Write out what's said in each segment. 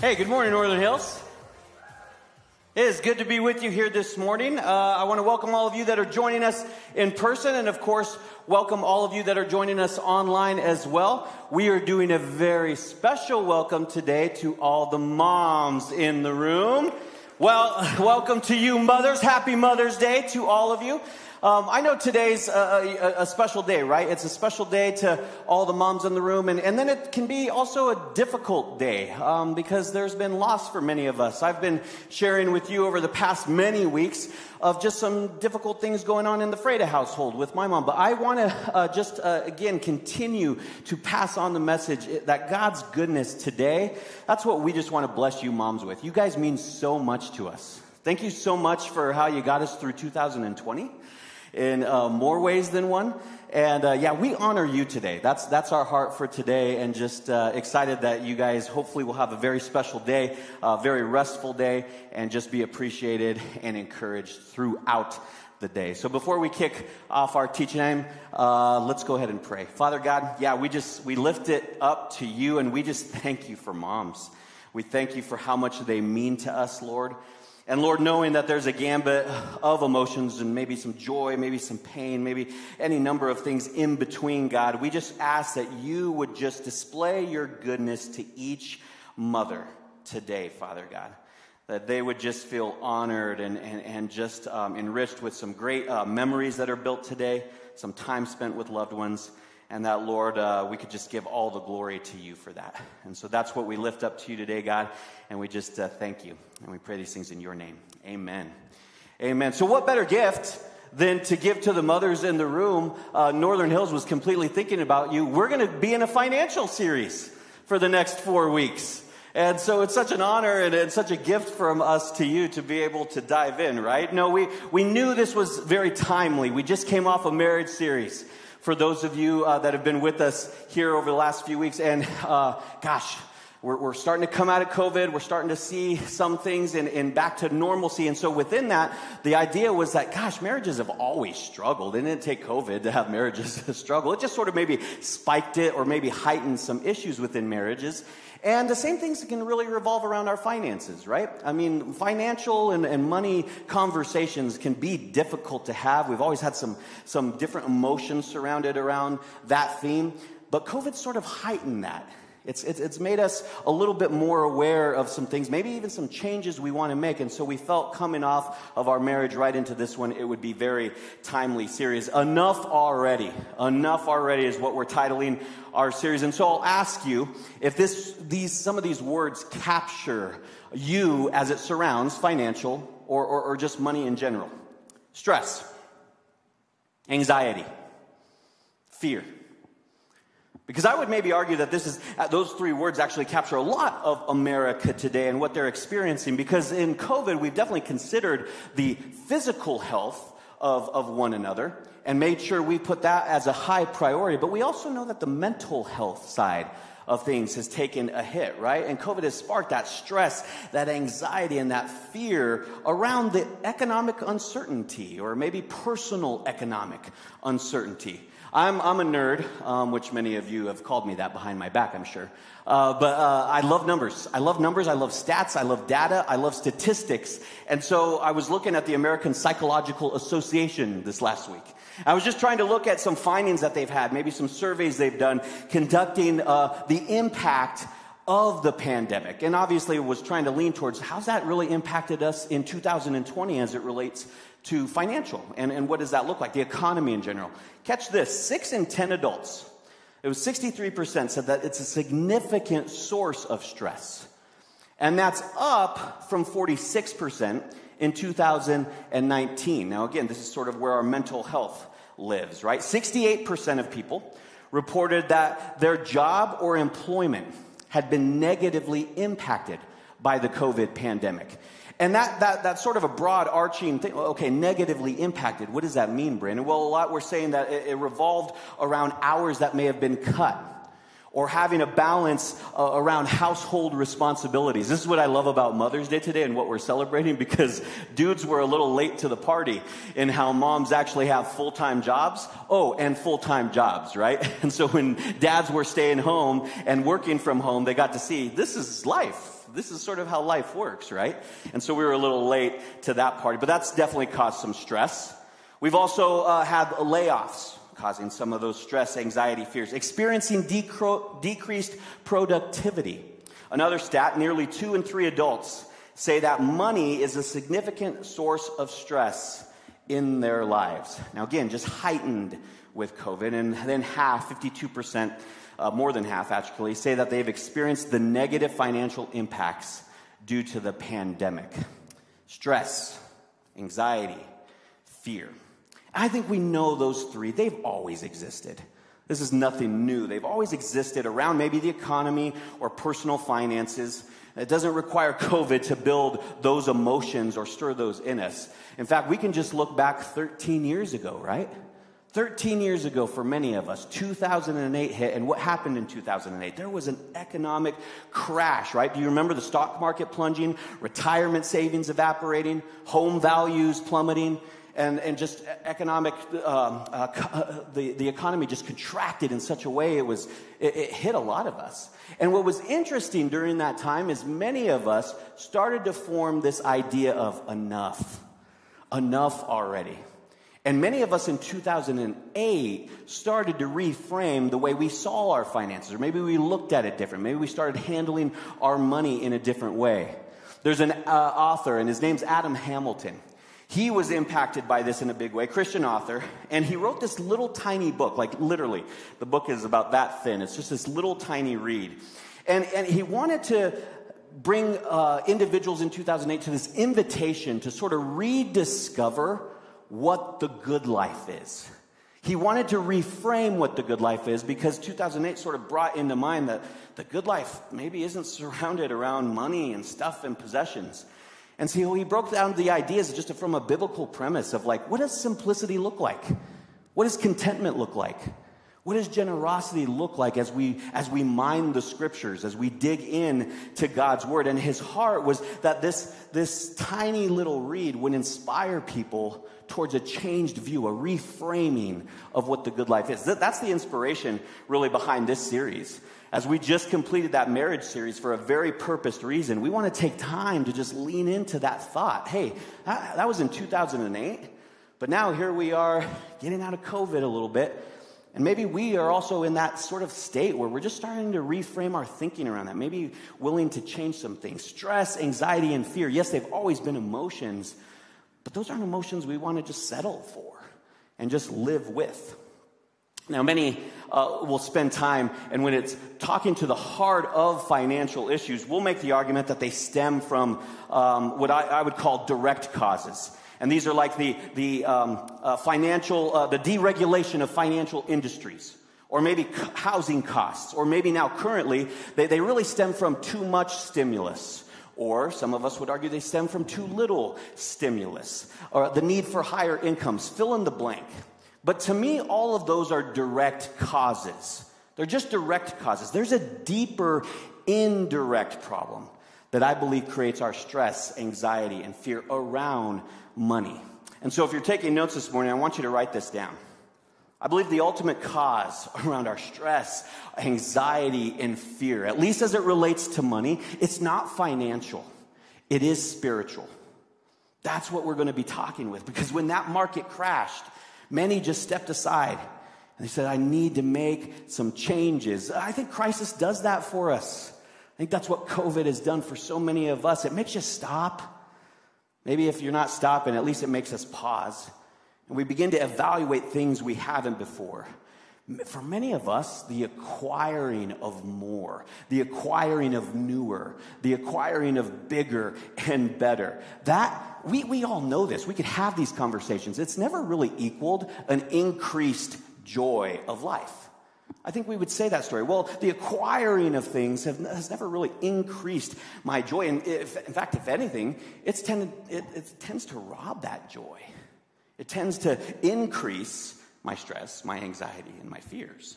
Hey, good morning, Northern Hills. It is good to be with you here this morning. Uh, I want to welcome all of you that are joining us in person, and of course, welcome all of you that are joining us online as well. We are doing a very special welcome today to all the moms in the room. Well, welcome to you, mothers. Happy Mother's Day to all of you. Um, I know today's a, a, a, special day, right? It's a special day to all the moms in the room, and, and then it can be also a difficult day um, because there's been loss for many of us. I've been sharing with you over the past many weeks of just some difficult things going on in the Freda household with my mom. But I want to uh, just uh, again continue to pass on the message that God's goodness today. That's what we just want to bless you moms with. You guys mean so much to us. Thank you so much for how you got us through 2020 in uh, more ways than one. And uh, yeah, we honor you today. That's that's our heart for today, and just uh, excited that you guys hopefully will have a very special day, a very restful day, and just be appreciated and encouraged throughout the day. So before we kick off our teaching uh, let's go ahead and pray. Father God, yeah, we just we lift it up to you, and we just thank you for moms. We thank you for how much they mean to us, Lord. And Lord, knowing that there's a gambit of emotions and maybe some joy, maybe some pain, maybe any number of things in between, God, we just ask that you would just display your goodness to each mother today, Father God. That they would just feel honored and, and, and just um, enriched with some great uh, memories that are built today, some time spent with loved ones and that, Lord, uh, we could just give all the glory to you for that. And so that's what we lift up to you today, God, and we just uh, thank you. And we pray these things in your name. Amen. Amen. So, what better gift than to give to the mothers in the room? Uh, Northern Hills was completely thinking about you. We're going to be in a financial series for the next four weeks. And so it's such an honor and, and, such a gift from us to you to be able to dive in, right? No, we, we knew this was very timely. We just came off a marriage series for those of you uh, that have been with us here over the last few weeks. And uh, gosh, we're, we're, starting to come out of COVID. We're starting to see some things in, in back to normalcy. And so within that, the idea was that, gosh, marriages have always struggled. It didn't take COVID to have marriages struggle. It just sort of maybe spiked it or maybe heightened some issues within marriages. And the same things can really revolve around our finances, right? I mean, financial and, and money conversations can be difficult to have. We've always had some, some different emotions surrounded around that theme. But COVID sort of heightened that. It's, it's, it's, made us a little bit more aware of some things, maybe even some changes we want to make. And so we felt coming off of our marriage right into this one, it would be very timely series. Enough already. Enough already is what we're titling our series. And so I'll ask you if this, these, some of these words capture you as it surrounds financial or, or, or just money in general. Stress, anxiety, fear because I would maybe argue that this is, uh, those three words actually capture a lot of America today and what they're experiencing. Because in COVID, we've definitely considered the physical health of, of one another and made sure we put that as a high priority. But we also know that the mental health side of things has taken a hit, right? And COVID has sparked that stress, that anxiety, and that fear around the economic uncertainty or maybe personal economic uncertainty. I'm, I'm a nerd, um, which many of you have called me that behind my back, I'm sure. Uh, but uh, I love numbers. I love numbers. I love stats. I love data. I love statistics. And so I was looking at the American Psychological Association this last week. I was just trying to look at some findings that they've had, maybe some surveys they've done, conducting uh, the impact of the pandemic. And obviously was trying to lean towards how's that really impacted us in 2020 as it relates to financial and, and what does that look like, the economy in general. Catch this six in 10 adults, it was 63% said that it's a significant source of stress. And that's up from 46% in 2019. Now, again, this is sort of where our mental health lives, right? 68% of people reported that their job or employment had been negatively impacted by the COVID pandemic. And that, that, that's sort of a broad arching thing. Okay, negatively impacted. What does that mean, Brandon? Well, a lot we're saying that it, it revolved around hours that may have been cut or having a balance uh, around household responsibilities. This is what I love about Mother's Day today and what we're celebrating because dudes were a little late to the party in how moms actually have full-time jobs. Oh, and full-time jobs, right? And so when dads were staying home and working from home, they got to see this is life This is sort of how life works, right? And so we were a little late to that party, but that's definitely caused some stress. We've also uh, had layoffs causing some of those stress, anxiety, fears, experiencing decro- decreased productivity. Another stat nearly two in three adults say that money is a significant source of stress in their lives. Now, again, just heightened with COVID, and then half, 52%, uh, more than half actually, say that they've experienced the negative financial impacts due to the pandemic. Stress, anxiety, fear. I think we know those three. They've always existed. This is nothing new. They've always existed around maybe the economy or personal finances. It doesn't require COVID to build those emotions or stir those in us. In fact, we can just look back 13 years ago, right? 13 years ago for many of us, 2008 hit, and what happened in 2008? There was an economic crash, right? Do you remember the stock market plunging, retirement savings evaporating, home values plummeting? and, and just economic, um, uh, uh, the, the economy just contracted in such a way it was, it, it hit a lot of us. And what was interesting during that time is many of us started to form this idea of enough, enough already. And many of us in 2008 started to reframe the way we saw our finances, or maybe we looked at it different. Maybe we started handling our money in a different way. There's an uh, author, and his name's Adam Hamilton. He was impacted by this in a big way, Christian author, and he wrote this little tiny book, like literally, the book is about that thin. It's just this little tiny read. And, and he wanted to bring uh, individuals in 2008 to this invitation to sort of rediscover what the good life is. He wanted to reframe what the good life is because 2008 sort of brought into mind that the good life maybe isn't surrounded around money and stuff and possessions. And so he broke down the ideas just from a biblical premise of like, what does simplicity look like? What does contentment look like? What does generosity look like as we, as we mine the scriptures, as we dig in to God's word? And his heart was that this, this tiny little read would inspire people towards a changed view, a reframing of what the good life is. That's the inspiration really behind this series as we just completed that marriage series for a very purposed reason, we want to take time to just lean into that thought. Hey, that, was in 2008, but now here we are getting out of COVID a little bit. And maybe we are also in that sort of state where we're just starting to reframe our thinking around that, maybe willing to change some things. Stress, anxiety, and fear, yes, they've always been emotions, but those aren't emotions we want to just settle for and just live with. Now, many uh, will spend time, and when it's talking to the heart of financial issues, we'll make the argument that they stem from um, what I, I, would call direct causes. And these are like the, the um, uh, financial, uh, the deregulation of financial industries, or maybe housing costs, or maybe now currently, they, they really stem from too much stimulus. Or some of us would argue they stem from too little stimulus, or the need for higher incomes. Fill in the blank. But to me, all of those are direct causes. They're just direct causes. There's a deeper, indirect problem that I believe creates our stress, anxiety, and fear around money. And so, if you're taking notes this morning, I want you to write this down. I believe the ultimate cause around our stress, anxiety, and fear, at least as it relates to money, it's not financial, it is spiritual. That's what we're going to be talking with because when that market crashed, Many just stepped aside and they said, I need to make some changes. I think crisis does that for us. I think that's what COVID has done for so many of us. It makes you stop. Maybe if you're not stopping, at least it makes us pause. And we begin to evaluate things we haven't before. For many of us, the acquiring of more, the acquiring of newer, the acquiring of bigger and better, that we, we all know this. We could have these conversations. It's never really equaled an increased joy of life. I think we would say that story. Well, the acquiring of things have, has never really increased my joy. And if, in fact, if anything, it's tended, it, it tends to rob that joy. It tends to increase my stress, my anxiety, and my fears.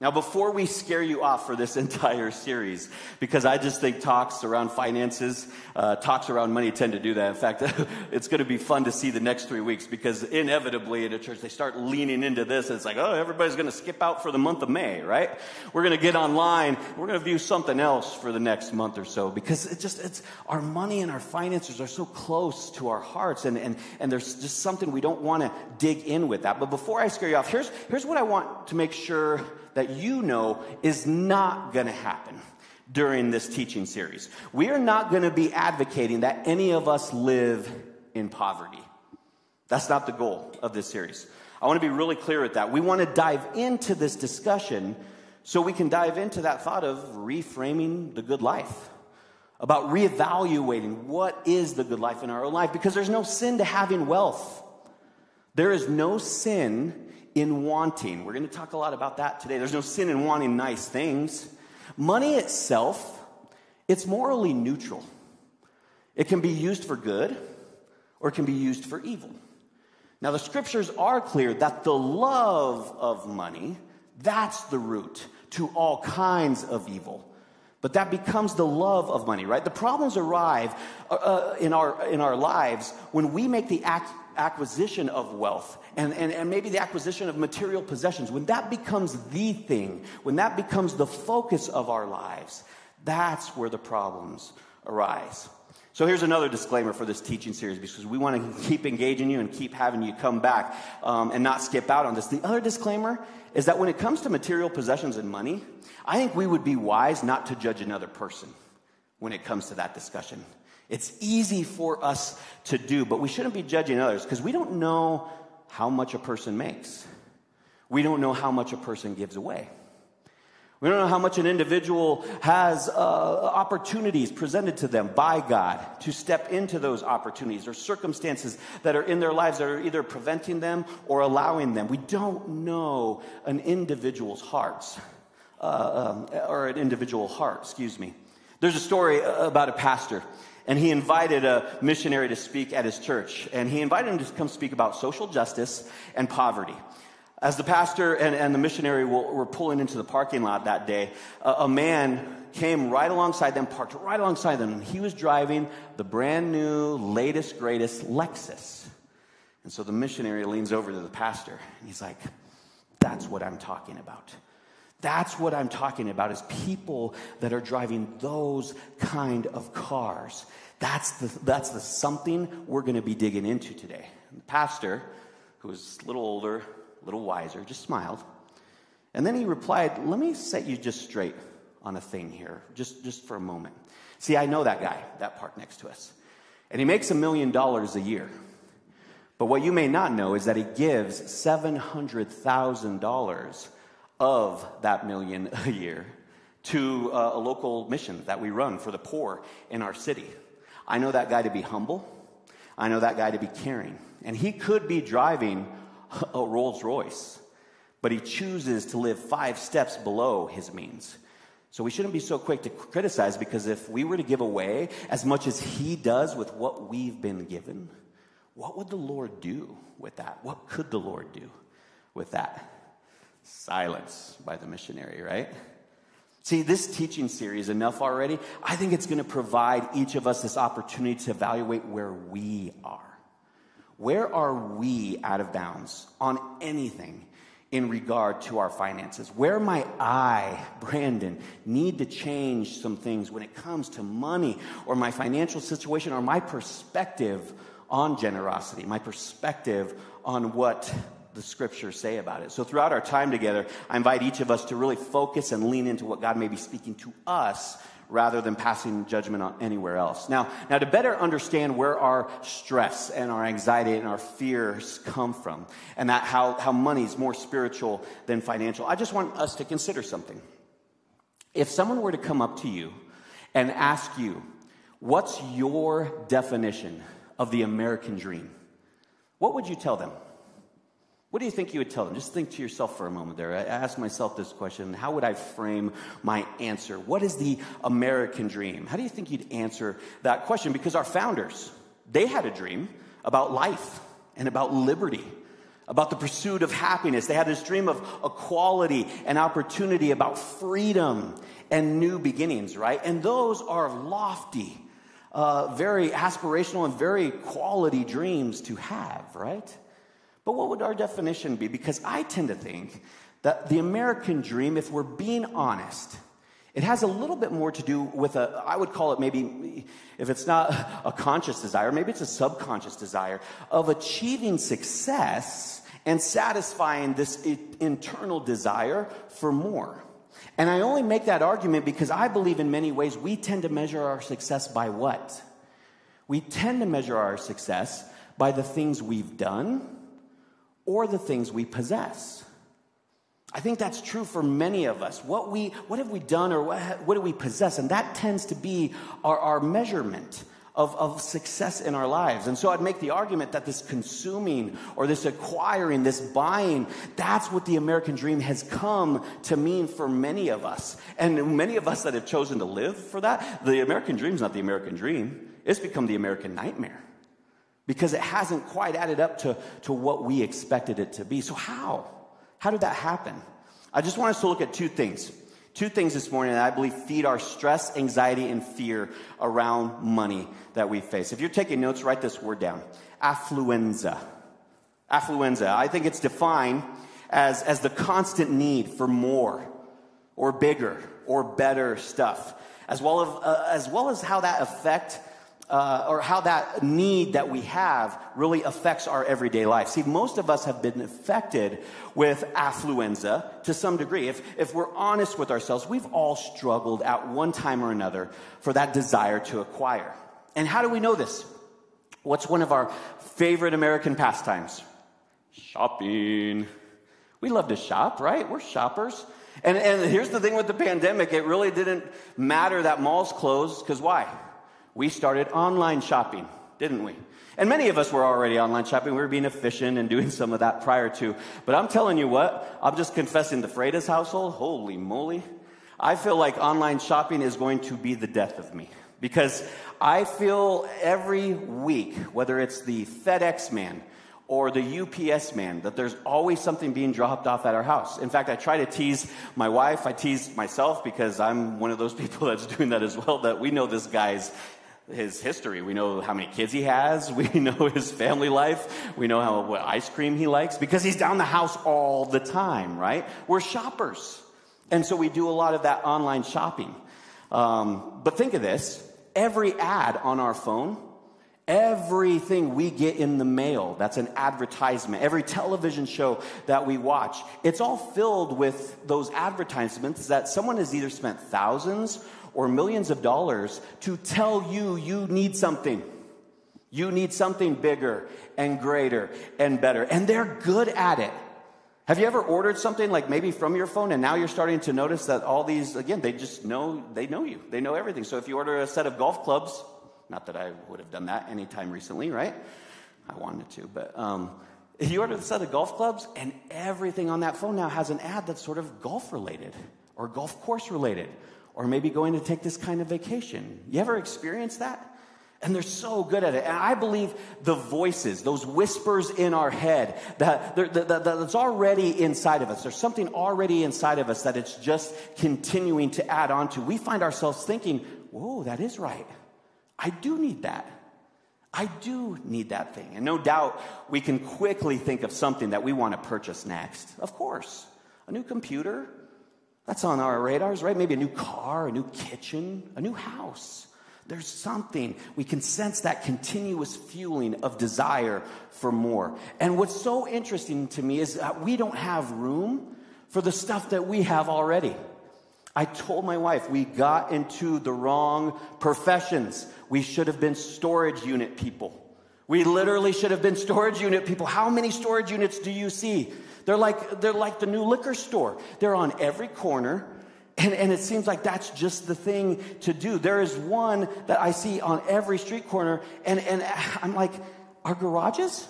Now, before we scare you off for this entire series, because I just think talks around finances, uh, talks around money tend to do that. In fact, it's going to be fun to see the next three weeks because inevitably in a church they start leaning into this. it's like, oh, everybody's going to skip out for the month of May, right? We're going to get online. We're going to view something else for the next month or so because it just, it's, our money and our finances are so close to our hearts and, and, and there's just something we don't want to dig in with that. But before I scare you off, here's, here's what I want to make sure that you know is not going to happen during this teaching series. We are not going to be advocating that any of us live in poverty. That's not the goal of this series. I want to be really clear with that. We want to dive into this discussion so we can dive into that thought of reframing the good life, about reevaluating what is the good life in our own life, because there's no sin to having wealth. There is no sin in wanting. We're going to talk a lot about that today. There's no sin in wanting nice things. Money itself, it's morally neutral. It can be used for good or it can be used for evil. Now, the scriptures are clear that the love of money, that's the root to all kinds of evil. But that becomes the love of money, right? The problems arrive uh, uh in, our, in our lives when we make the act, acquisition of wealth and, and, and maybe the acquisition of material possessions, when that becomes the thing, when that becomes the focus of our lives, that's where the problems arise. So here's another disclaimer for this teaching series because we want to keep engaging you and keep having you come back um, and not skip out on this. The other disclaimer is that when it comes to material possessions and money, I think we would be wise not to judge another person when it comes to that discussion. It's easy for us to do, but we shouldn't be judging others because we don't know how much a person makes. We don't know how much a person gives away. We don't know how much an individual has uh, opportunities presented to them by God to step into those opportunities or circumstances that are in their lives that are either preventing them or allowing them. We don't know an individual's hearts, uh, um, or an individual heart, excuse me. There's a story about a pastor and he invited a missionary to speak at his church. And he invited him to come speak about social justice and poverty. As the pastor and, and the missionary were, pulling into the parking lot that day, a, a man came right alongside them, parked right alongside them, and he was driving the brand new, latest, greatest Lexus. And so the missionary leans over to the pastor and he's like, That's what I'm talking about. That's what I'm talking about is people that are driving those kind of cars. That's the, that's the something we're going to be digging into today. And the pastor, who was a little older, a little wiser, just smiled. And then he replied, Let me set you just straight on a thing here, just, just for a moment. See, I know that guy that parked next to us. And he makes a million dollars a year. But what you may not know is that he gives $700,000 of that million a year to uh, a local mission that we run for the poor in our city. I know that guy to be humble. I know that guy to be caring. And he could be driving a Rolls Royce, but he chooses to live five steps below his means. So we shouldn't be so quick to criticize because if we were to give away as much as he does with what we've been given, what would the Lord do with that? What could the Lord do with that? Silence by the missionary, right? See, this teaching series, enough already, I think it's going to provide each of us this opportunity to evaluate where we are. Where are we out of bounds on anything in regard to our finances? Where might I, Brandon, need to change some things when it comes to money or my financial situation or my perspective on generosity, my perspective on what the scriptures say about it. So throughout our time together, I invite each of us to really focus and lean into what God may be speaking to us rather than passing judgment on anywhere else. Now, now to better understand where our stress and our anxiety and our fears come from, and that how, how money is more spiritual than financial, I just want us to consider something. If someone were to come up to you and ask you, what's your definition of the American dream? What would you tell them? What do you think you would tell them? Just think to yourself for a moment there. I ask myself this question How would I frame my answer? What is the American dream? How do you think you'd answer that question? Because our founders, they had a dream about life and about liberty. about the pursuit of happiness. They had this dream of equality and opportunity, about freedom and new beginnings, right? And those are lofty, uh, very aspirational, and very quality dreams to have, right? But what would our definition be? Because I tend to think that the American dream, if we're being honest, it has a little bit more to do with a, I would call it maybe, if it's not a conscious desire, maybe it's a subconscious desire of achieving success and satisfying this internal desire for more. And I only make that argument because I believe in many ways we tend to measure our success by what? We tend to measure our success by the things we've done or the things we possess. I think that's true for many of us. What, we, what have we done or what, what do we possess? And that tends to be our, our measurement of, of success in our lives. And so I'd make the argument that this consuming or this acquiring, this buying, that's what the American dream has come to mean for many of us. And many of us that have chosen to live for that, the American dream is not the American dream, it's become the American nightmare because it hasn't quite added up to, to what we expected it to be. So, how? How did that happen? I just want us to look at two things. Two things this morning that I believe feed our stress, anxiety, and fear around money that we face. If you're taking notes, write this word down affluenza. Affluenza. I think it's defined as, as the constant need for more or bigger or better stuff, as well as, uh, as, well as how that affect uh, or how that need that we have really affects our everyday life. See, most of us have been affected with affluenza to some degree. If, if we're honest with ourselves, we've all struggled at one time or another for that desire to acquire. And how do we know this? What's one of our favorite American pastimes? Shopping. We love to shop, right? We're shoppers. And, and here's the thing with the pandemic it really didn't matter that malls closed, because why? We started online shopping, didn't we? And many of us were already online shopping. We were being efficient and doing some of that prior to. But I'm telling you what, I'm just confessing the Freitas household, holy moly. I feel like online shopping is going to be the death of me. Because I feel every week, whether it's the FedEx man or the UPS man, that there's always something being dropped off at our house. In fact, I try to tease my wife, I tease myself because I'm one of those people that's doing that as well, that we know this guy's his history. We know how many kids he has. We know his family life. We know how what ice cream he likes because he's down the house all the time, right? We're shoppers. And so we do a lot of that online shopping. Um, but think of this every ad on our phone, everything we get in the mail that's an advertisement, every television show that we watch, it's all filled with those advertisements that someone has either spent thousands or millions of dollars to tell you you need something. You need something bigger and greater and better. And they're good at it. Have you ever ordered something like maybe from your phone and now you're starting to notice that all these, again, they just know, they know you. They know everything. So if you order a set of golf clubs, not that I would have done that anytime recently, right? I wanted to, but um, you order a set of golf clubs and everything on that phone now has an ad that's sort of golf related or golf course related or maybe going to take this kind of vacation. You ever experience that? And they're so good at it. And I believe the voices, those whispers in our head, that, that, that, that's already inside of us. There's something already inside of us that it's just continuing to add on to. We find ourselves thinking, whoa, that is right. I do need that. I do need that thing. And no doubt we can quickly think of something that we want to purchase next. Of course. A new computer, that's on our radars, right? Maybe a new car, a new kitchen, a new house. There's something. We can sense that continuous fueling of desire for more. And what's so interesting to me is that we don't have room for the stuff that we have already. I told my wife we got into the wrong professions. We should have been storage unit people. We literally should have been storage unit people. How many storage units do you see? They're like, they're like the new liquor store. They're on every corner. And, and it seems like that's just the thing to do. There is one that I see on every street corner. And, and I'm like, our garages,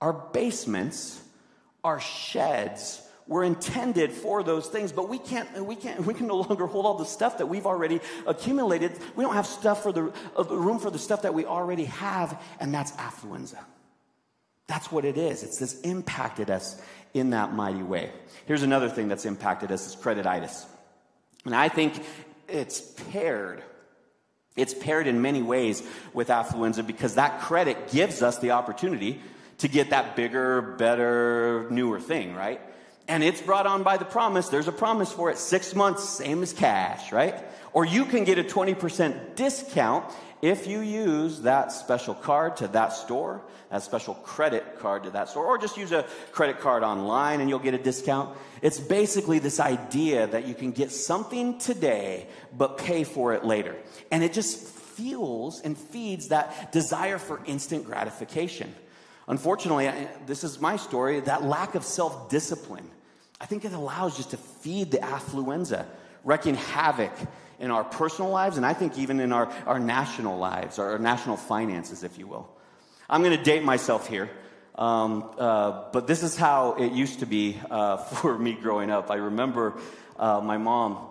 our basements, our sheds were intended for those things, but we can't, we can't, we can no longer hold all the stuff that we've already accumulated. We don't have stuff for the, uh, room for the stuff that we already have, and that's affluenza. That's what it is. It's this impacted us in that mighty way. Here's another thing that's impacted us is credititis. And I think it's paired. It's paired in many ways with affluenza because that credit gives us the opportunity to get that bigger, better, newer thing, right? And it's brought on by the promise. There's a promise for it. Six months, same as cash, right? Or you can get a 20% discount if you use that special card to that store, that special credit card to that store, or just use a credit card online and you'll get a discount. It's basically this idea that you can get something today but pay for it later. And it just fuels and feeds that desire for instant gratification. Unfortunately, this is my story that lack of self discipline. I think it allows just to feed the affluenza, wreaking havoc in our personal lives, and I think even in our, our national lives, our national finances, if you will. I'm going to date myself here, um, uh, but this is how it used to be uh, for me growing up. I remember uh, my mom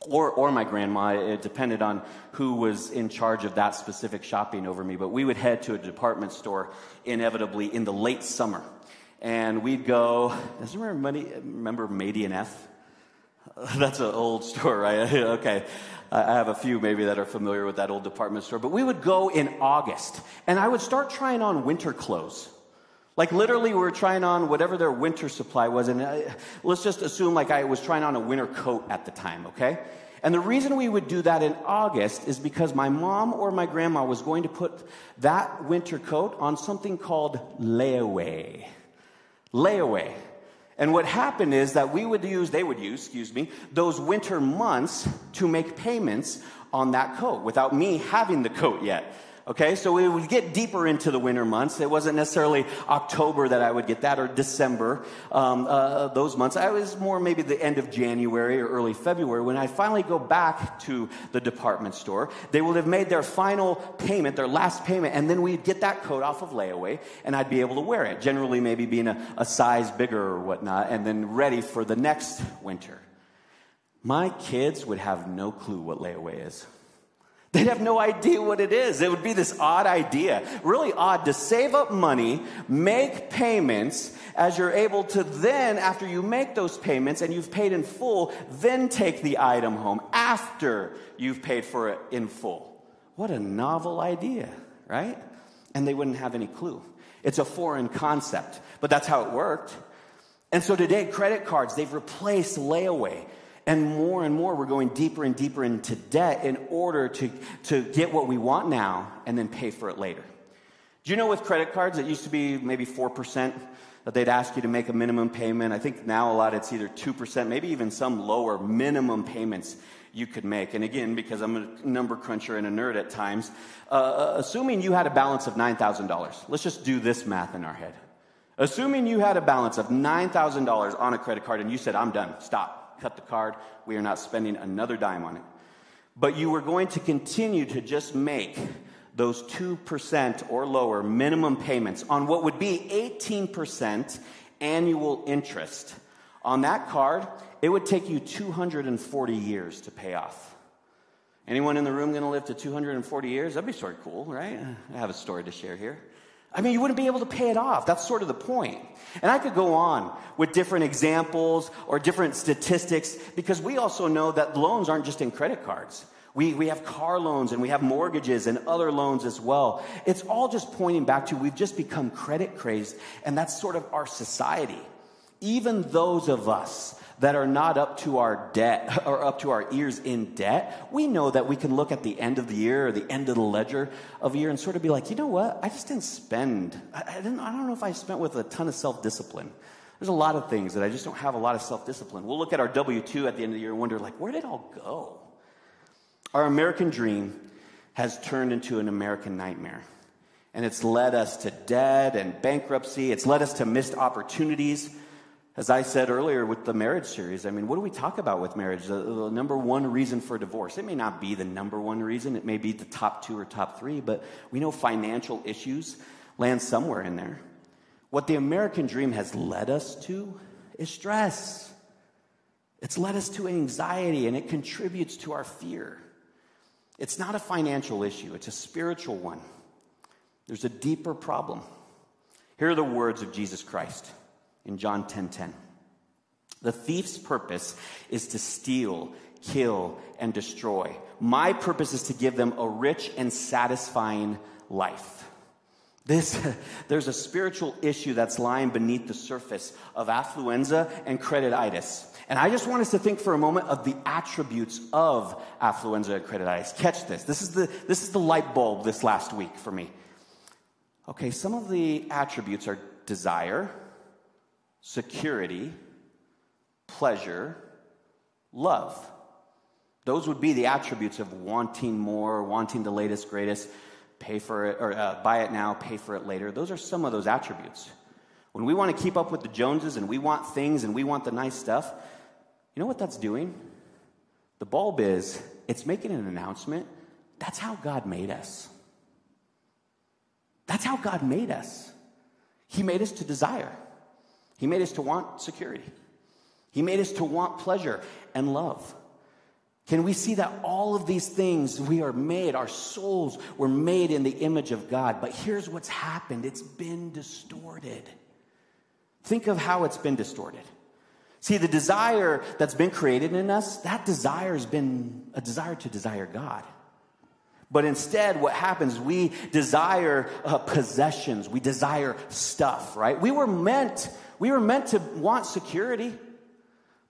or, or my grandma, it depended on who was in charge of that specific shopping over me, but we would head to a department store inevitably in the late summer. And we'd go, does you remember, remember Mady and F? That's an old store, right? okay. I have a few maybe that are familiar with that old department store. But we would go in August, and I would start trying on winter clothes. Like literally, we were trying on whatever their winter supply was, and I, let's just assume like I was trying on a winter coat at the time, okay? And the reason we would do that in August is because my mom or my grandma was going to put that winter coat on something called layaway. Layaway. And what happened is that we would use, they would use, excuse me, those winter months to make payments on that coat without me having the coat yet. Okay, so we would get deeper into the winter months. It wasn't necessarily October that I would get that or December, um, uh, those months. I was more maybe the end of January or early February. When I finally go back to the department store, they would have made their final payment, their last payment, and then we'd get that coat off of layaway and I'd be able to wear it. Generally, maybe being a, a size bigger or whatnot, and then ready for the next winter. My kids would have no clue what layaway is. They'd have no idea what it is. It would be this odd idea, really odd to save up money, make payments, as you're able to then, after you make those payments and you've paid in full, then take the item home after you've paid for it in full. What a novel idea, right? And they wouldn't have any clue. It's a foreign concept, but that's how it worked. And so today, credit cards, they've replaced layaway. And more and more, we're going deeper and deeper into debt in order to, to get what we want now and then pay for it later. Do you know with credit cards, it used to be maybe 4% that they'd ask you to make a minimum payment. I think now a lot it's either 2%, maybe even some lower minimum payments you could make. And again, because I'm a number cruncher and a nerd at times, uh, uh assuming you had a balance of $9,000, let's just do this math in our head. Assuming you had a balance of $9,000 on a credit card and you said, I'm done, stop cut the card. We are not spending another dime on it. But you were going to continue to just make those 2% or lower minimum payments on what would be 18% annual interest. On that card, it would take you 240 years to pay off. Anyone in the room going to live to 240 years? That'd be sort of cool, right? I have a story to share here. I mean, you wouldn't be able to pay it off. That's sort of the point. And I could go on with different examples or different statistics because we also know that loans aren't just in credit cards. We, we have car loans and we have mortgages and other loans as well. It's all just pointing back to we've just become credit crazed, and that's sort of our society. Even those of us that are not up to our debt or up to our ears in debt, we know that we can look at the end of the year or the end of the ledger of a year and sort of be like, you know what? I just didn't spend. I, didn't. I don't know if I spent with a ton of self discipline. There's a lot of things that I just don't have a lot of self discipline. We'll look at our W two at the end of the year and wonder, like, where did it all go? Our American dream has turned into an American nightmare. And it's led us to debt and bankruptcy. It's led us to missed opportunities. As I said earlier with the marriage series, I mean, what do we talk about with marriage? The, the, number one reason for divorce. It may not be the number one reason, it may be the top two or top three, but we know financial issues land somewhere in there. What the American dream has led us to is stress. It's led us to anxiety and it contributes to our fear. It's not a financial issue, it's a spiritual one. There's a deeper problem. Here are the words of Jesus Christ in John 10:10. 10, 10. The thief's purpose is to steal, kill, and destroy. My purpose is to give them a rich and satisfying life. This, there's a spiritual issue that's lying beneath the surface of affluenza and credititis. And I just want us to think for a moment of the attributes of affluenza and credititis. Catch this. This is the, this is the light bulb this last week for me. Okay, some of the attributes are desire, security, pleasure, love. Those would be the attributes of wanting more, wanting the latest, greatest, pay for it, or uh, buy it now, pay for it later. Those are some of those attributes. When we want to keep up with the Joneses and we want things and we want the nice stuff, you know what that's doing? The bulb is, it's making an announcement. That's how God made us. That's how God made us. He made us to desire, He made us to want security, He made us to want pleasure and love. Can we see that all of these things we are made, our souls were made in the image of God? But here's what's happened it's been distorted. Think of how it's been distorted. See, the desire that's been created in us, that desire has been a desire to desire God. But instead, what happens, we desire uh, possessions, we desire stuff, right? We were meant, we were meant to want security.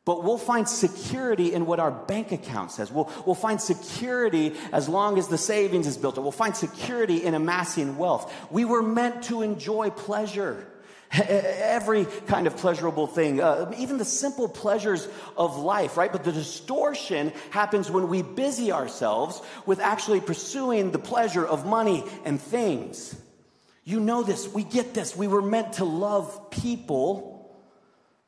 But we'll find security in what our bank account says. We'll, we'll find security as long as the savings is built up. We'll find security in amassing wealth. We were meant to enjoy pleasure. Every kind of pleasurable thing, uh, even the simple pleasures of life, right? But the distortion happens when we busy ourselves with actually pursuing the pleasure of money and things. You know this, we get this. We were meant to love people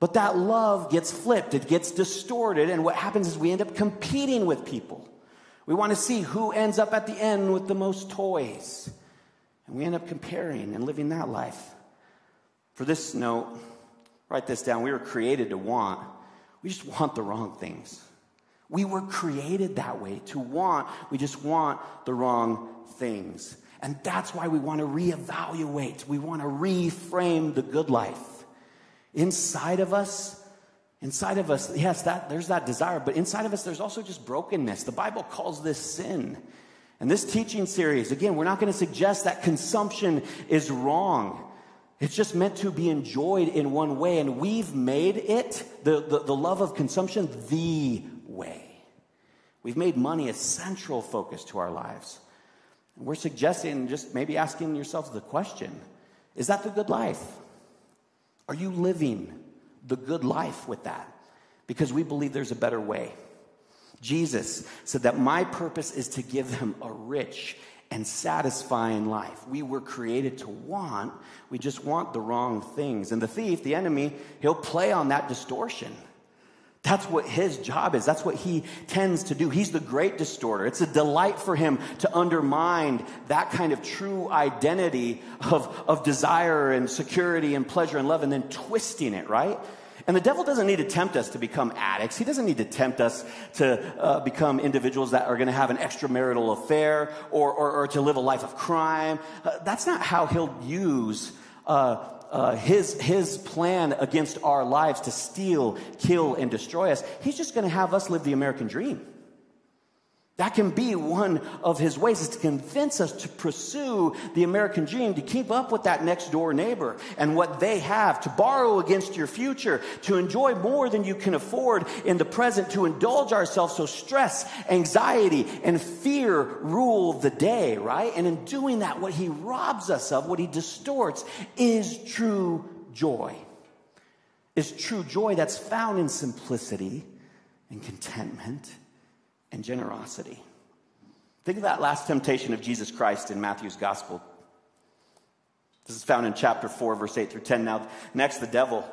but that love gets flipped, it gets distorted, and what happens is we end up competing with people. We want to see who ends up at the end with the most toys. And we end up comparing and living that life. For this note, write this down. We were created to want, we just want the wrong things. We were created that way to want, we just want the wrong things. And that's why we want to reevaluate, we want to reframe the good life. Inside of us, inside of us, yes, that there's that desire, but inside of us there's also just brokenness. The Bible calls this sin. And this teaching series, again, we're not going to suggest that consumption is wrong. It's just meant to be enjoyed in one way, and we've made it, the, the, the love of consumption, the way. We've made money a central focus to our lives. We're suggesting, just maybe asking yourselves the question is that the good life? Are you living the good life with that? Because we believe there's a better way. Jesus said that my purpose is to give them a rich and satisfying life. We were created to want, we just want the wrong things. And the thief, the enemy, he'll play on that distortion. That's what his job is. That's what he tends to do. He's the great distorter. It's a delight for him to undermine that kind of true identity of, of desire and security and pleasure and love and then twisting it, right? And the devil doesn't need to tempt us to become addicts. He doesn't need to tempt us to uh, become individuals that are going to have an extramarital affair or, or, or, to live a life of crime. Uh, that's not how he'll use uh, uh, his, his plan against our lives to steal, kill, and destroy us, he's just going to have us live the American dream. That can be one of his ways is to convince us to pursue the American dream, to keep up with that next door neighbor and what they have, to borrow against your future, to enjoy more than you can afford in the present, to indulge ourselves so stress, anxiety, and fear rule the day, right? And in doing that, what he robs us of, what he distorts, is true joy. Is true joy that's found in simplicity and contentment and generosity. Think of that last temptation of Jesus Christ in Matthew's gospel. This is found in chapter 4, verse 8 through 10. Now, next, the devil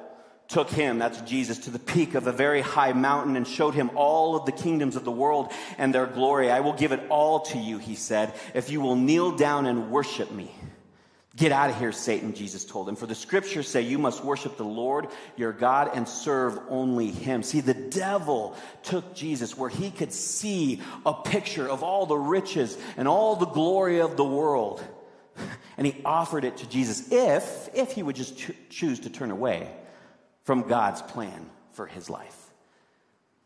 took him, that's Jesus, to the peak of a very high mountain and showed him all of the kingdoms of the world and their glory. I will give it all to you, he said, if you will kneel down and worship me. Get out of here, Satan, Jesus told him. For the scriptures say you must worship the Lord your God and serve only him. See, the devil took Jesus where he could see a picture of all the riches and all the glory of the world. And he offered it to Jesus if, if he would just cho- choose to turn away from God's plan for his life.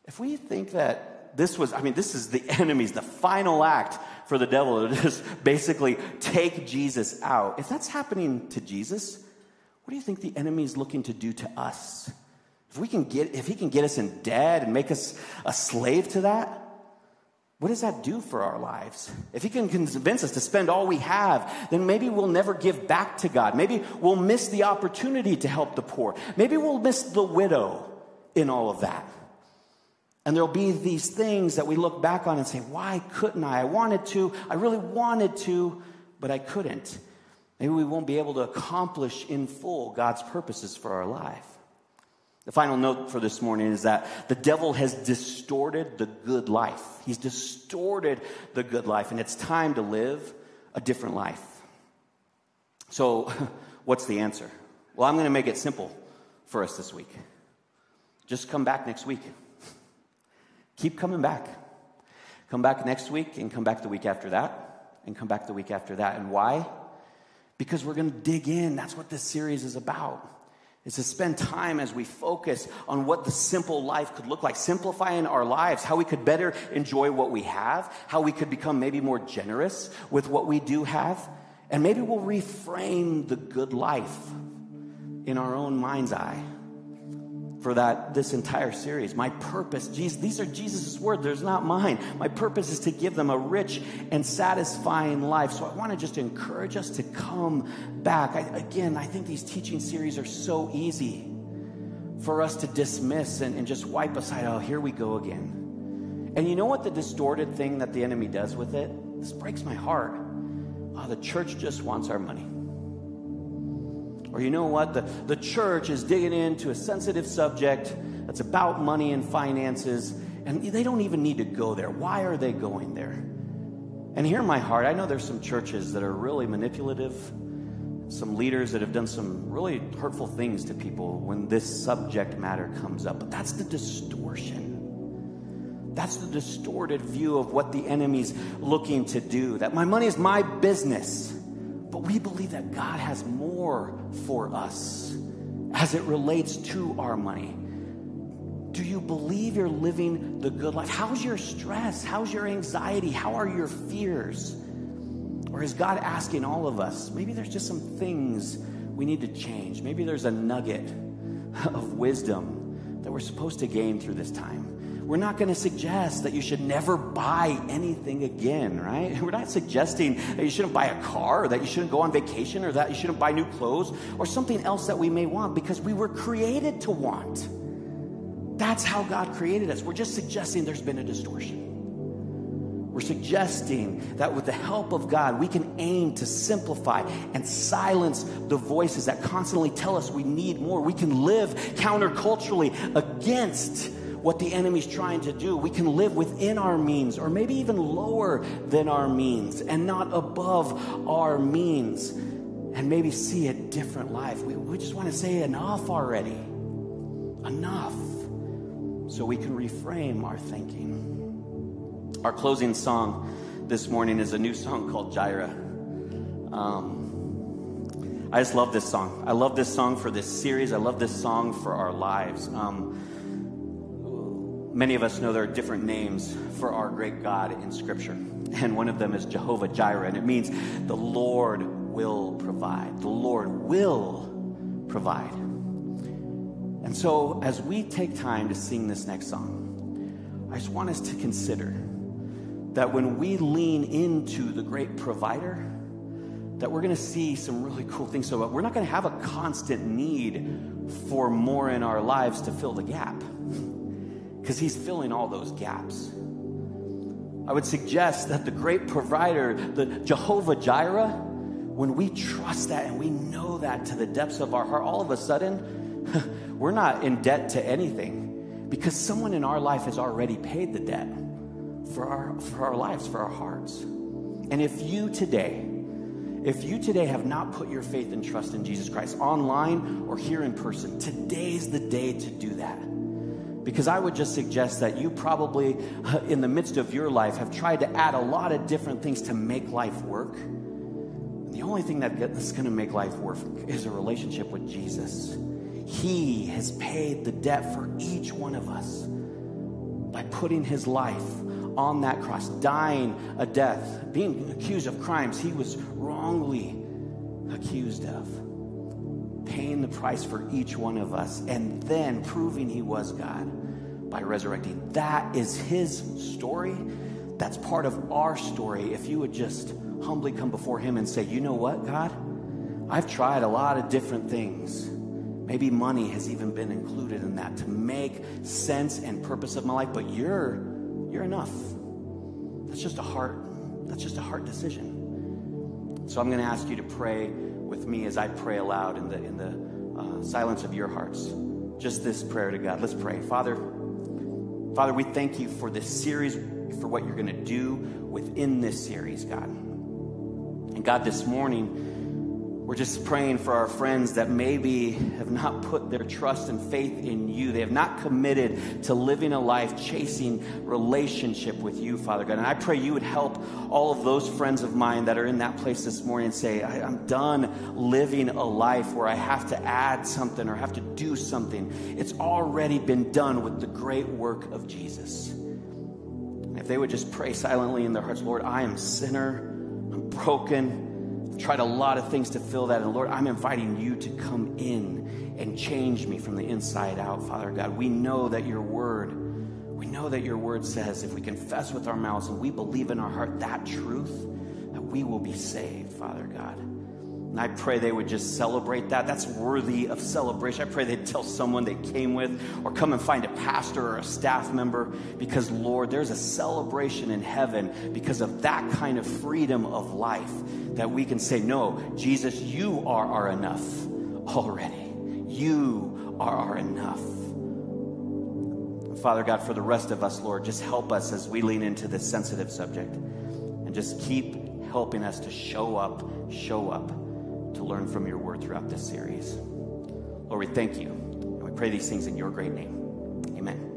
If we think that this was, I mean, this is the enemy's, the final act for the devil to just basically take Jesus out. If that's happening to Jesus, what do you think the enemy is looking to do to us? If we can get, if he can get us in debt and make us a slave to that, what does that do for our lives? If he can convince us to spend all we have, then maybe we'll never give back to God. Maybe we'll miss the opportunity to help the poor. Maybe we'll miss the widow in all of that. And there'll be these things that we look back on and say, why couldn't I? I wanted to, I really wanted to, but I couldn't. Maybe we won't be able to accomplish in full God's purposes for our life. The final note for this morning is that the devil has distorted the good life. He's distorted the good life, and it's time to live a different life. So, what's the answer? Well, I'm going to make it simple for us this week. Just come back next week. Keep coming back. Come back next week, and come back the week after that, and come back the week after that. And why? Because we're going to dig in. That's what this series is about is to spend time as we focus on what the simple life could look like, simplifying our lives, how we could better enjoy what we have, how we could become maybe more generous with what we do have, and maybe we'll reframe the good life in our own mind's eye for that this entire series. My purpose, Jesus, these are Jesus' words, there's not mine. My purpose is to give them a rich and satisfying life. So I want to just encourage us to come back. I, again, I think these teaching series are so easy for us to dismiss and, and just wipe aside. Oh, here we go again. And you know what the distorted thing that the enemy does with it? This breaks my heart. Oh, the church just wants our money. Or you know what? The, the church is digging into a sensitive subject that's about money and finances, and they don't even need to go there. Why are they going there? And hear my heart. I know there's some churches that are really manipulative, some leaders that have done some really hurtful things to people when this subject matter comes up. But that's the distortion. That's the distorted view of what the enemy's looking to do. That my money is my business. But we believe that God has more for us as it relates to our money. Do you believe you're living the good life? How's your stress? How's your anxiety? How are your fears? Or is God asking all of us? Maybe there's just some things we need to change. Maybe there's a nugget of wisdom that we're supposed to gain through this time. We're not going to suggest that you should never buy anything again, right? We're not suggesting that you shouldn't buy a car or that you shouldn't go on vacation or that you shouldn't buy new clothes or something else that we may want because we were created to want. That's how God created us. We're just suggesting there's been a distortion. We're suggesting that with the help of God, we can aim to simplify and silence the voices that constantly tell us we need more. We can live counterculturally against what the enemy's trying to do. We can live within our means or maybe even lower than our means and not above our means and maybe see a different life. We, we just want to say enough already. Enough. So we can reframe our thinking. Our closing song this morning is a new song called Jireh. Um, I just love this song. I love this song for this series. I love this song for our lives. Um, Many of us know there are different names for our great God in Scripture, and one of them is Jehovah Jireh, and it means the Lord will provide. The Lord will provide. And so, as we take time to sing this next song, I just want us to consider that when we lean into the great provider, that we're going to see some really cool things. So, we're not going to have a constant need for more in our lives to fill the gap because He's filling all those gaps. I would suggest that the great provider, the Jehovah Jireh, when we trust that and we know that to the depths of our heart, all of a sudden, we're not in debt to anything because someone in our life has already paid the debt for our, for our lives, for our hearts. And if you today, if you today have not put your faith and trust in Jesus Christ online or here in person, today's the day to do that. Because I would just suggest that you probably, in the midst of your life, have tried to add a lot of different things to make life work. The only thing that's going to make life work is a relationship with Jesus. He has paid the debt for each one of us by putting his life on that cross, dying a death, being accused of crimes he was wrongly accused of, paying the price for each one of us, and then proving he was God by resurrecting. That is his story. That's part of our story. If you would just humbly come before him and say, You know what, God? I've tried a lot of different things. Maybe money has even been included in that to make sense and purpose of my life, but you're you're enough. That's just a heart. That's just a heart decision. So I'm going to ask you to pray with me as I pray aloud in the in the uh, silence of your hearts. Just this prayer to God. Let's pray, Father. Father, we thank you for this series, for what you're going to do within this series, God. And God, this morning we're just praying for our friends that maybe have not put their trust and faith in you. They have not committed to living a life chasing relationship with you, Father God. And I pray you would help all of those friends of mine that are in that place this morning and say, I'm done living a life where I have to add something or have to do something. It's already been done with the great work of Jesus. If they would just pray silently in their hearts, Lord, I am sinner, I'm broken tried a lot of things to fill that. And Lord, I'm inviting you to come in and change me from the inside out, Father God. We know that your word, we know that your word says if we confess with our mouths and we believe in our heart that truth, that we will be saved, Father God. And I pray they would just celebrate that. That's worthy of celebration. I pray they'd tell someone they came with or come and find a pastor or a staff member because, Lord, there's a celebration in heaven because of that kind of freedom of life that we can say, No, Jesus, you are our enough already. You are our enough. Father God, for the rest of us, Lord, just help us as we lean into this sensitive subject and just keep helping us to show up, show up to learn from your word throughout this series. Lord, we thank you. And we pray these things in your great name. Amen.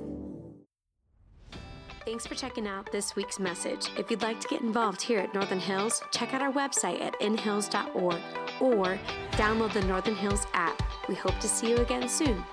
Thanks for checking out this week's message. If you'd like to get involved here at Northern Hills, check out our website at inhills.org or download the Northern Hills app. We hope to see you again soon.